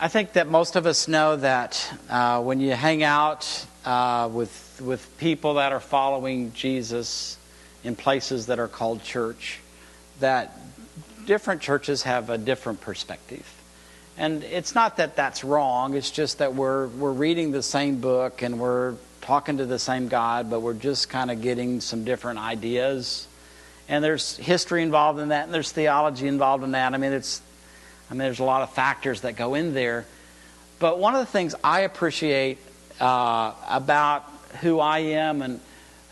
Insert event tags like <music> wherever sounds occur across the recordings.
I think that most of us know that uh, when you hang out uh, with, with people that are following Jesus in places that are called church, that different churches have a different perspective. And it's not that that's wrong, it's just that we're, we're reading the same book and we're talking to the same God, but we're just kind of getting some different ideas. And there's history involved in that, and there's theology involved in that. I mean, it's, I mean, there's a lot of factors that go in there. But one of the things I appreciate uh, about who I am and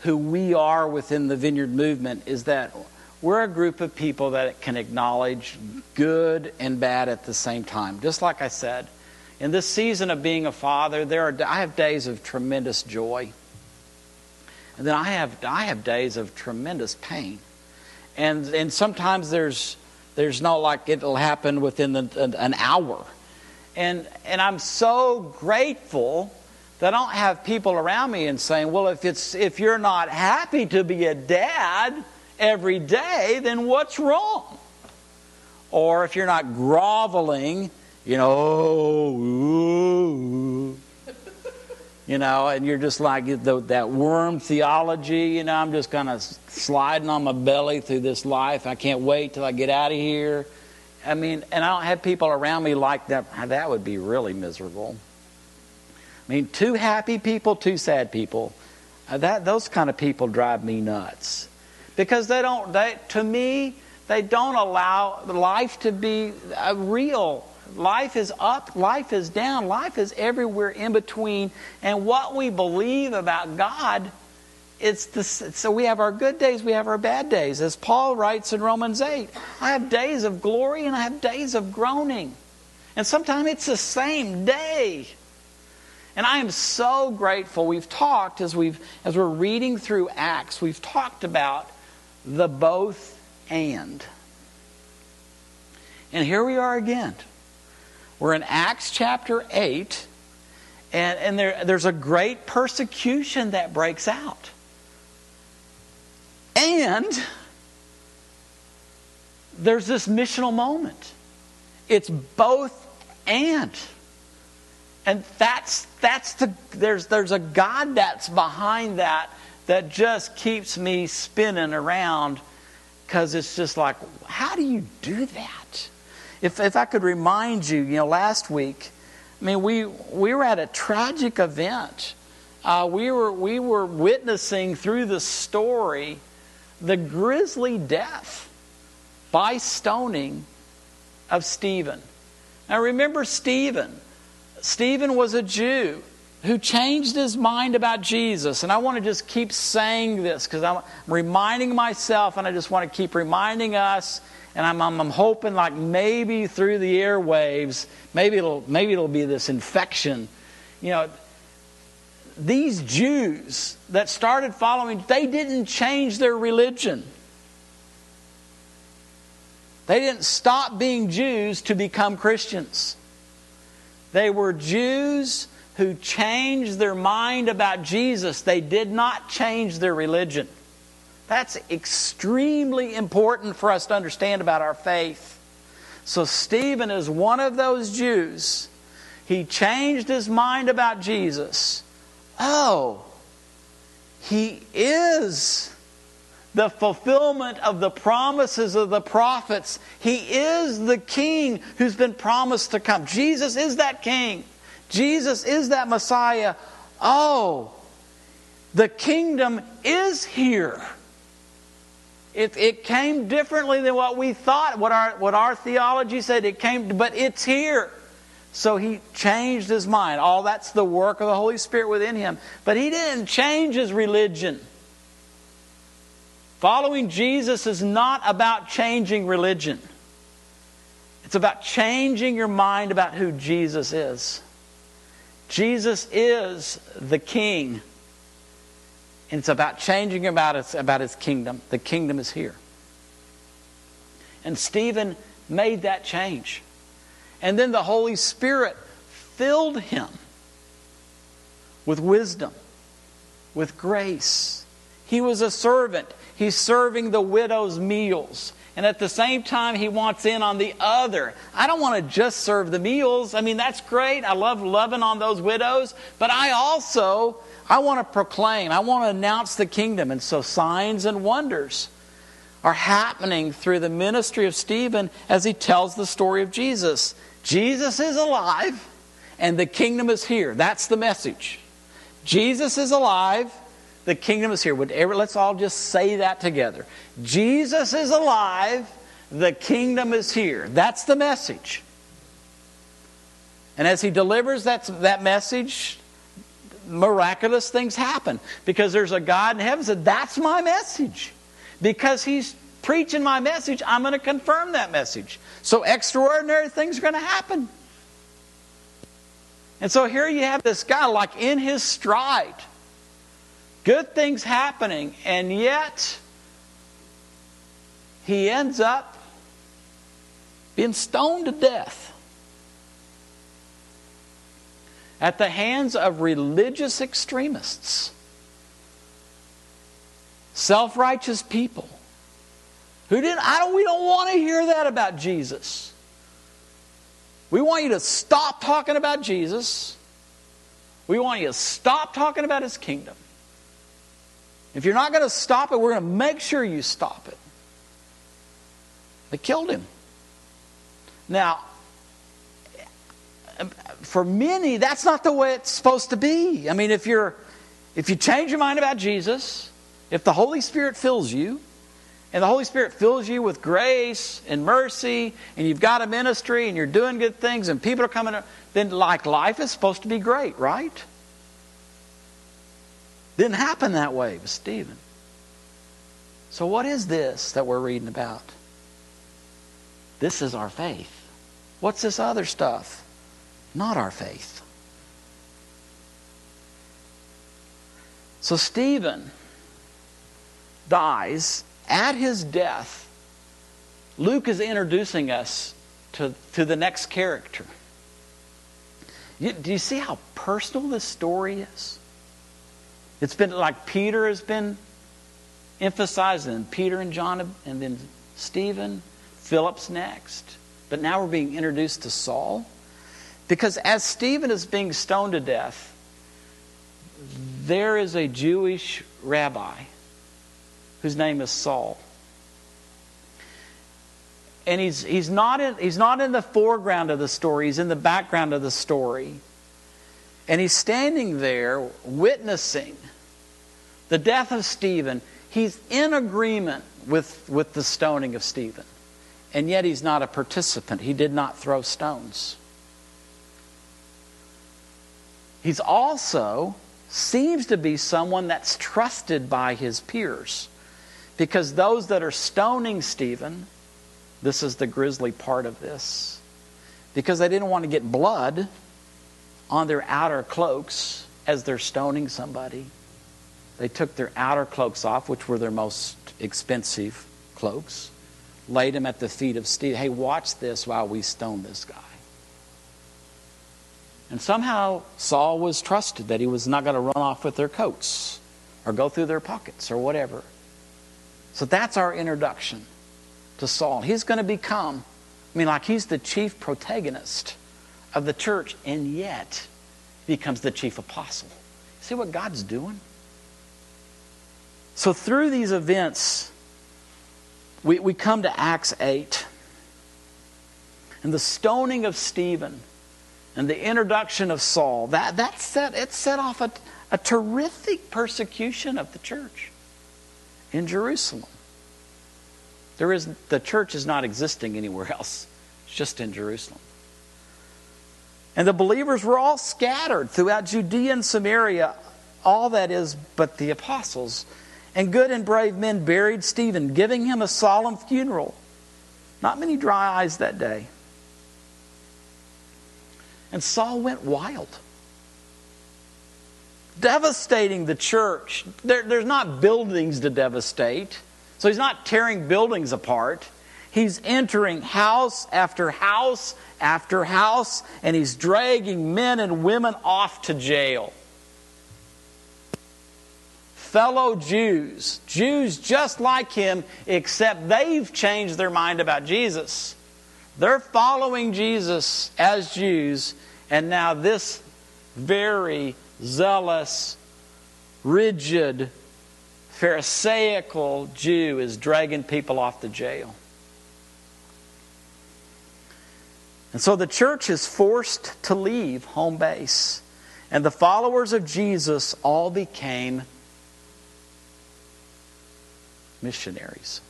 who we are within the Vineyard movement is that we're a group of people that can acknowledge good and bad at the same time. Just like I said, in this season of being a father, there are I have days of tremendous joy, and then I have I have days of tremendous pain, and and sometimes there's there's no like it'll happen within the, an, hour, and and I'm so grateful that I don't have people around me and saying, well, if it's if you're not happy to be a dad every day, then what's wrong? Or if you're not groveling, you know, ooh, you know, and you're just like the, that worm theology, you know, I'm just kind of sliding on my belly through this life. I can't wait till I get out of here. I mean, and I don't have people around me like that. That would be really miserable. I mean, too happy people, too sad people. Uh, that those kind of people drive me nuts because they don't. They, to me, they don't allow life to be uh, real. Life is up, life is down, life is everywhere in between. And what we believe about God, it's the, so we have our good days, we have our bad days. As Paul writes in Romans 8, I have days of glory and I have days of groaning. And sometimes it's the same day. And I am so grateful. We've talked as we've as we're reading through Acts, we've talked about the both and. And here we are again. We're in Acts chapter 8, and, and there, there's a great persecution that breaks out. And there's this missional moment. It's both and. And that's that's the there's there's a God that's behind that that just keeps me spinning around because it's just like, how do you do that? If if I could remind you, you know, last week, I mean, we we were at a tragic event. Uh, we were we were witnessing through the story the grisly death by stoning of Stephen. Now remember Stephen. Stephen was a Jew who changed his mind about Jesus. And I want to just keep saying this because I'm reminding myself and I just want to keep reminding us. And I'm, I'm, I'm, hoping like maybe through the airwaves, maybe it'll, maybe it'll be this infection. You know, these Jews that started following, they didn't change their religion. They didn't stop being Jews to become Christians. They were Jews who changed their mind about Jesus. They did not change their religion. That's extremely important for us to understand about our faith. So, Stephen is one of those Jews. He changed his mind about Jesus. Oh, he is the fulfillment of the promises of the prophets. He is the king who's been promised to come. Jesus is that king. Jesus is that Messiah. Oh, the kingdom is here. It, it came differently than what we thought, what our, what our theology said. It came, but it's here. So he changed his mind. All that's the work of the Holy Spirit within him. But he didn't change his religion. Following Jesus is not about changing religion, it's about changing your mind about who Jesus is. Jesus is the King. And it's about changing about his, about his kingdom. The kingdom is here. And Stephen made that change. And then the Holy Spirit filled him with wisdom, with grace, He was a servant. He's serving the widow's meals. And at the same time, he wants in on the other. I don't want to just serve the meals. I mean, that's great. I love loving on those widows. But I also, I want to proclaim, I want to announce the kingdom. And so signs and wonders are happening through the ministry of Stephen as he tells the story of Jesus. Jesus is alive and the kingdom is here. That's the message. Jesus is alive, the kingdom is here. Let's all just say that together. Jesus is alive, the kingdom is here. That's the message. And as he delivers that, that message, miraculous things happen. Because there's a God in heaven said, That's my message. Because he's preaching my message, I'm going to confirm that message. So extraordinary things are going to happen. And so here you have this guy, like in his stride, good things happening, and yet he ends up being stoned to death at the hands of religious extremists, self righteous people who didn't, I don't, we don't want to hear that about Jesus. We want you to stop talking about Jesus. We want you to stop talking about his kingdom. If you're not going to stop it, we're going to make sure you stop it. They killed him. Now, for many, that's not the way it's supposed to be. I mean, if you're if you change your mind about Jesus, if the Holy Spirit fills you, and the Holy Spirit fills you with grace and mercy, and you've got a ministry and you're doing good things, and people are coming, then like life is supposed to be great, right? Didn't happen that way with Stephen. So, what is this that we're reading about? This is our faith. What's this other stuff? Not our faith. So, Stephen dies at his death, Luke is introducing us to, to the next character. You, do you see how personal this story is? It's been like Peter has been emphasized, and Peter and John, and then Stephen, Philip's next. But now we're being introduced to Saul. Because as Stephen is being stoned to death, there is a Jewish rabbi whose name is Saul. And he's, he's, not in, he's not in the foreground of the story, he's in the background of the story. And he's standing there witnessing the death of Stephen. He's in agreement with, with the stoning of Stephen. And yet he's not a participant. He did not throw stones. He's also seems to be someone that's trusted by his peers. Because those that are stoning Stephen, this is the grisly part of this, because they didn't want to get blood on their outer cloaks as they're stoning somebody. They took their outer cloaks off, which were their most expensive cloaks, laid them at the feet of Stephen. Hey, watch this while we stone this guy. And somehow Saul was trusted that he was not going to run off with their coats or go through their pockets or whatever. So that's our introduction to Saul. He's going to become, I mean, like he's the chief protagonist of the church, and yet becomes the chief apostle. See what God's doing? So through these events, we, we come to Acts 8. And the stoning of Stephen and the introduction of Saul, that, that set, it set off a, a terrific persecution of the church in Jerusalem. There is, the church is not existing anywhere else, it's just in Jerusalem. And the believers were all scattered throughout Judea and Samaria, all that is, but the apostles. And good and brave men buried Stephen, giving him a solemn funeral. Not many dry eyes that day. And Saul went wild devastating the church. There, there's not buildings to devastate. So he's not tearing buildings apart. He's entering house after house after house, and he's dragging men and women off to jail. Fellow Jews, Jews just like him, except they've changed their mind about Jesus. They're following Jesus as Jews, and now this very zealous, rigid, Pharisaical Jew is dragging people off to jail. And so the church is forced to leave home base. And the followers of Jesus all became missionaries.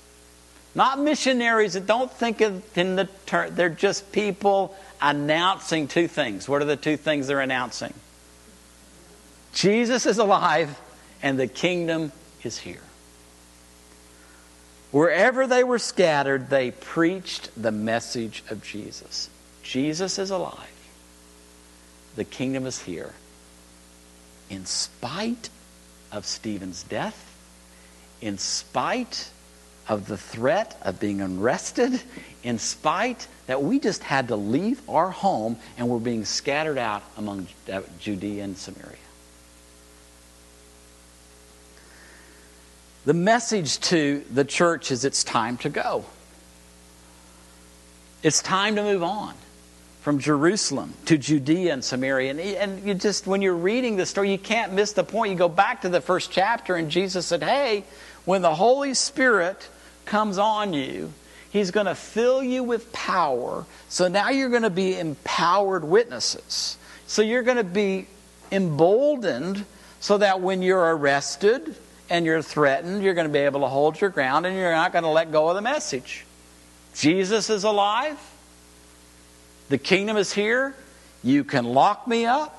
Not missionaries that don't think of in the term, they're just people announcing two things. What are the two things they're announcing? Jesus is alive and the kingdom is here. Wherever they were scattered, they preached the message of Jesus. Jesus is alive. The kingdom is here. In spite of Stephen's death, in spite of the threat of being arrested, in spite that we just had to leave our home and were being scattered out among uh, Judea and Samaria. The message to the church is it's time to go. It's time to move on from Jerusalem to Judea and Samaria. And, and you just, when you're reading the story, you can't miss the point. You go back to the first chapter, and Jesus said, Hey, when the Holy Spirit comes on you, He's going to fill you with power. So now you're going to be empowered witnesses. So you're going to be emboldened so that when you're arrested, and you're threatened, you're going to be able to hold your ground and you're not going to let go of the message. Jesus is alive. The kingdom is here. You can lock me up.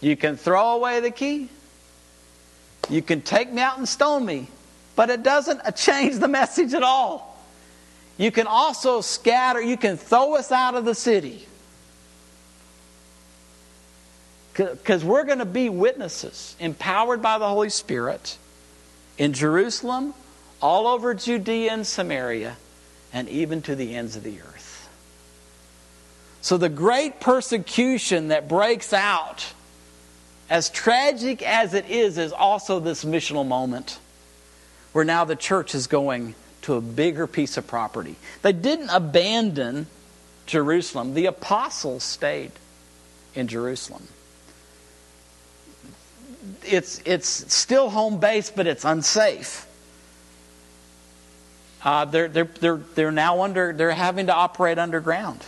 You can throw away the key. You can take me out and stone me. But it doesn't <laughs> change the message at all. You can also scatter, you can throw us out of the city. Because we're going to be witnesses, empowered by the Holy Spirit, in Jerusalem, all over Judea and Samaria, and even to the ends of the earth. So the great persecution that breaks out, as tragic as it is, is also this missional moment where now the church is going to a bigger piece of property. They didn't abandon Jerusalem, the apostles stayed in Jerusalem it's, it's still home base, but it's unsafe. Uh, they're, they're, they're, they're now under, they're having to operate underground.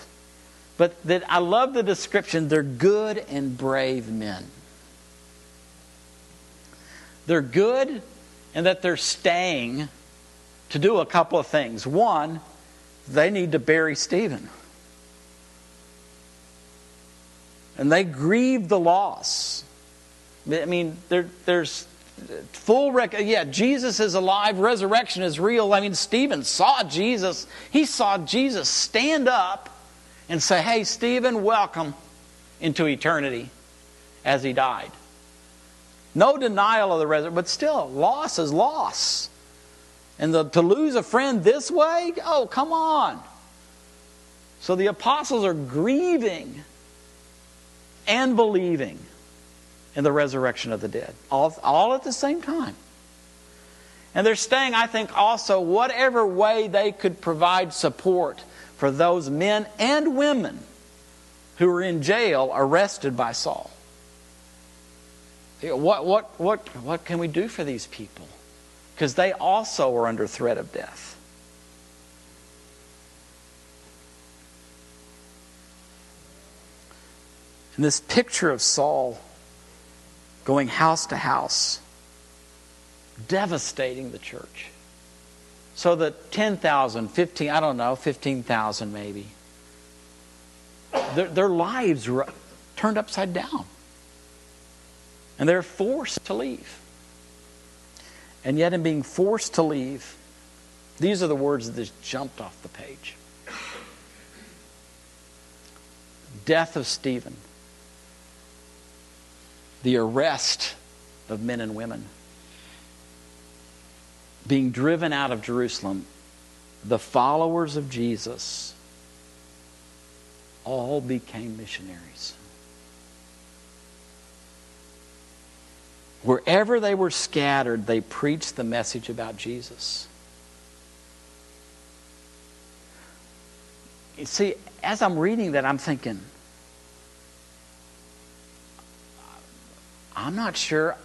But that, I love the description. They're good and brave men. They're good and that they're staying to do a couple of things. One, they need to bury Stephen. And they grieve the loss. I mean, there, there's full rec- yeah jesus is alive resurrection is real i mean stephen saw jesus he saw jesus stand up and say hey stephen welcome into eternity as he died no denial of the resurrection but still loss is loss and the, to lose a friend this way oh come on so the apostles are grieving and believing in the resurrection of the dead. All, all at the same time. And they're staying, I think, also whatever way they could provide support for those men and women who were in jail arrested by Saul. What, what, what, what can we do for these people? Because they also are under threat of death. And this picture of Saul going house to house, devastating the church. So that 10,000, 15, I don't know, 15,000 maybe, their, their lives were turned upside down. And they're forced to leave. And yet, in being forced to leave, these are the words that just jumped off the page. Death of Stephen the arrest of men and women. Being driven out of Jerusalem, the followers of Jesus all became missionaries. Wherever they were scattered, they preached the message about Jesus. You see, as I'm reading that, I'm thinking, I'm not sure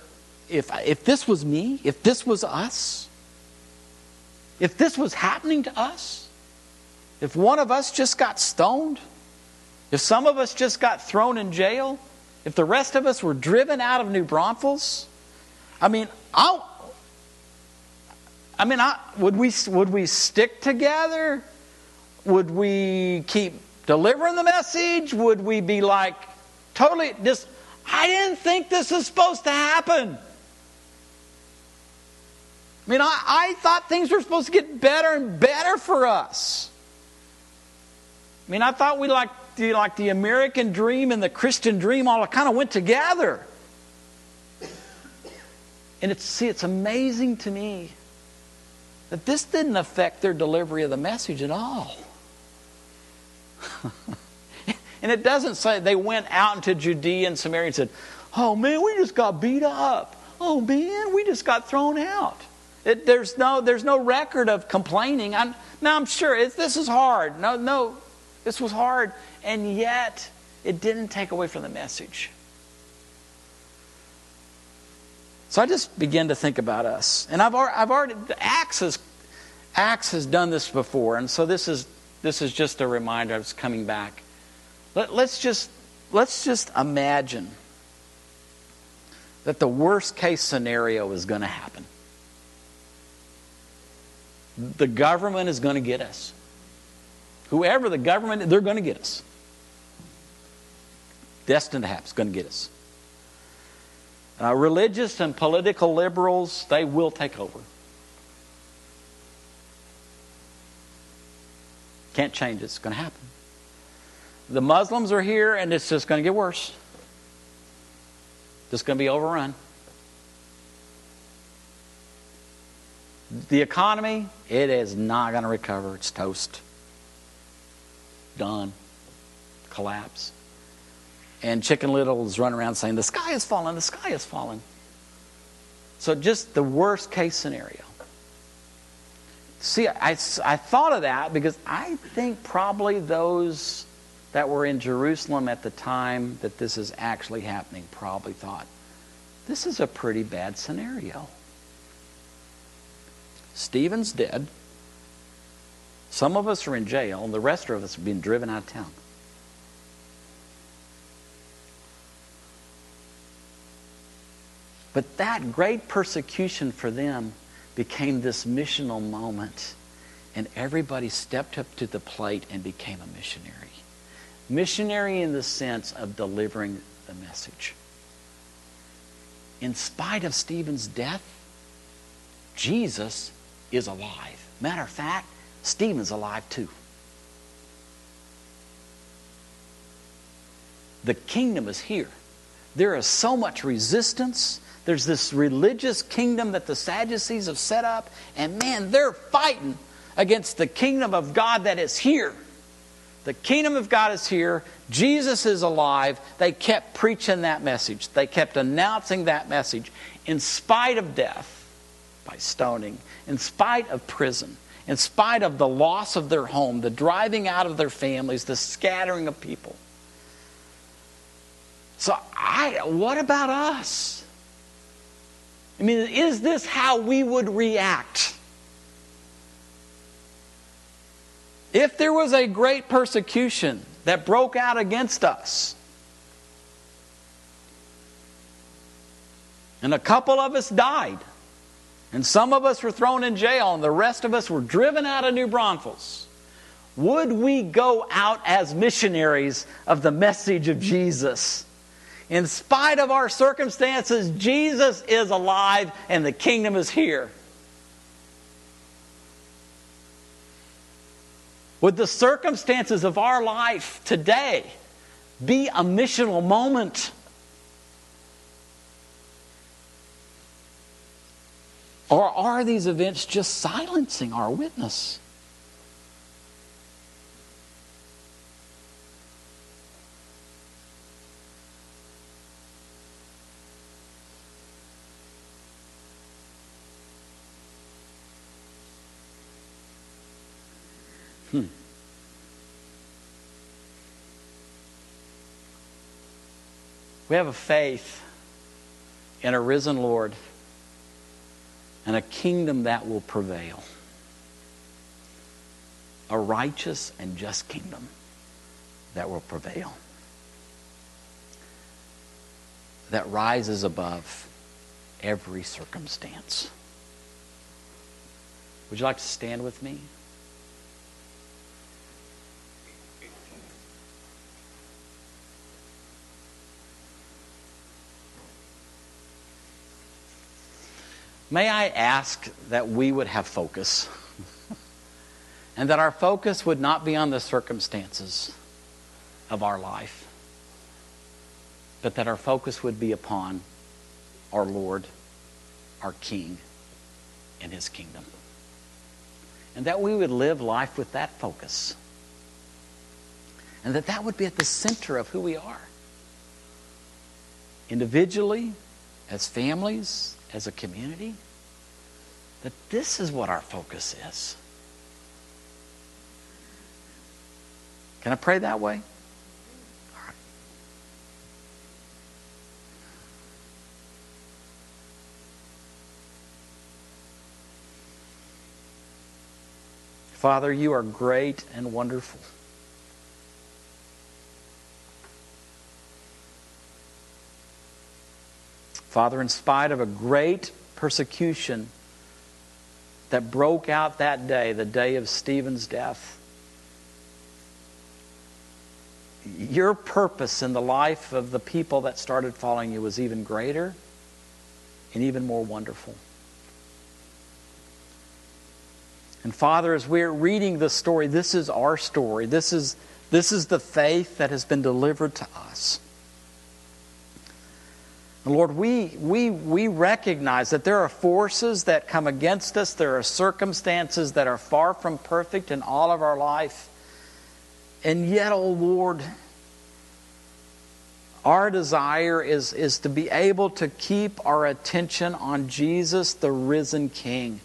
if, if this was me, if this was us, if this was happening to us, if one of us just got stoned, if some of us just got thrown in jail, if the rest of us were driven out of New Braunfels, I mean, I, I mean, I, would we would we stick together? Would we keep delivering the message? Would we be like totally just? I didn't think this was supposed to happen. I mean, I, I thought things were supposed to get better and better for us. I mean, I thought we like the like the American dream and the Christian dream all kind of went together. And it's, see, it's amazing to me that this didn't affect their delivery of the message at all. <laughs> and it doesn't say they went out into Judea and Samaria and said, Oh man, we just got beat up. Oh man, we just got thrown out. It, there's, no, there's no record of complaining. I'm, now I'm sure this is hard. No, no, this was hard. And yet, it didn't take away from the message. So I just begin to think about us. And I've, I've already, Acts has, Acts has done this before. And so this is, this is just a reminder of coming back. Let, let's, just, let's just imagine that the worst case scenario is going to happen. The government is going to get us. Whoever the government, they're going to get us. Destined to happen, is going to get us. Uh, religious and political liberals, they will take over. Can't change it. It's going to happen. The Muslims are here, and it's just going to get worse. Just going to be overrun. The economy, it is not going to recover. It's toast. Done. Collapse. And Chicken Little is running around saying, The sky is falling, the sky is falling. So, just the worst case scenario. See, I, I thought of that because I think probably those that were in Jerusalem at the time that this is actually happening probably thought, this is a pretty bad scenario. Stephen's dead. Some of us are in jail, and the rest of us are being driven out of town. But that great persecution for them became this missional moment. And everybody stepped up to the plate and became a missionary. Missionary in the sense of delivering the message. In spite of Stephen's death, Jesus is alive. Matter of fact, Stephen's alive too. The kingdom is here. There is so much resistance there's this religious kingdom that the Sadducees have set up, and man, they're fighting against the kingdom of God that is here. The kingdom of God is here. Jesus is alive. They kept preaching that message. They kept announcing that message in spite of death by stoning, in spite of prison, in spite of the loss of their home, the driving out of their families, the scattering of people. So, I, what about us? I mean, is this how we would react? If there was a great persecution that broke out against us, and a couple of us died, and some of us were thrown in jail, and the rest of us were driven out of New Braunfels, would we go out as missionaries of the message of Jesus? In spite of our circumstances, Jesus is alive and the kingdom is here. Would the circumstances of our life today be a missional moment? Or are these events just silencing our witness? We have a faith in a risen Lord and a kingdom that will prevail. A righteous and just kingdom that will prevail. That rises above every circumstance. Would you like to stand with me? May I ask that we would have focus <laughs> and that our focus would not be on the circumstances of our life, but that our focus would be upon our Lord, our King, and His kingdom. And that we would live life with that focus. And that that would be at the center of who we are. Individually, as families, as a community, that this is what our focus is. Can I pray that way? Father, you are great and wonderful. Father, in spite of a great persecution that broke out that day, the day of Stephen's death, your purpose in the life of the people that started following you was even greater and even more wonderful. And Father, as we're reading this story, this is our story. This is, this is the faith that has been delivered to us. And Lord, we, we, we recognize that there are forces that come against us, there are circumstances that are far from perfect in all of our life. And yet, oh Lord, our desire is, is to be able to keep our attention on Jesus, the risen King.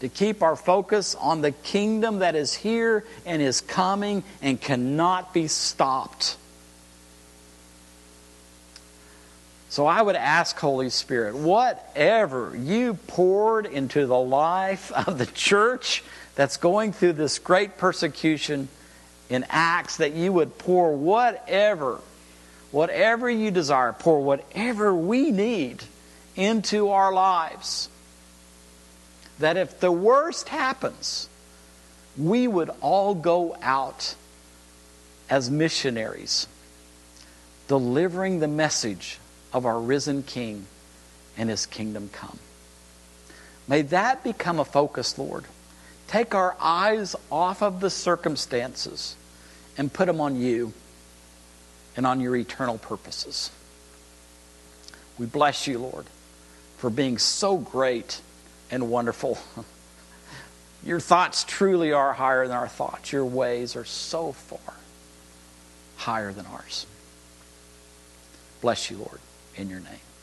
To keep our focus on the kingdom that is here and is coming and cannot be stopped. So I would ask, Holy Spirit, whatever you poured into the life of the church that's going through this great persecution in Acts, that you would pour whatever, whatever you desire, pour whatever we need into our lives. That if the worst happens, we would all go out as missionaries, delivering the message of our risen King and his kingdom come. May that become a focus, Lord. Take our eyes off of the circumstances and put them on you and on your eternal purposes. We bless you, Lord, for being so great and wonderful. <laughs> Your thoughts truly are higher than our thoughts. Your ways are so far higher than ours. Bless you, Lord in your name.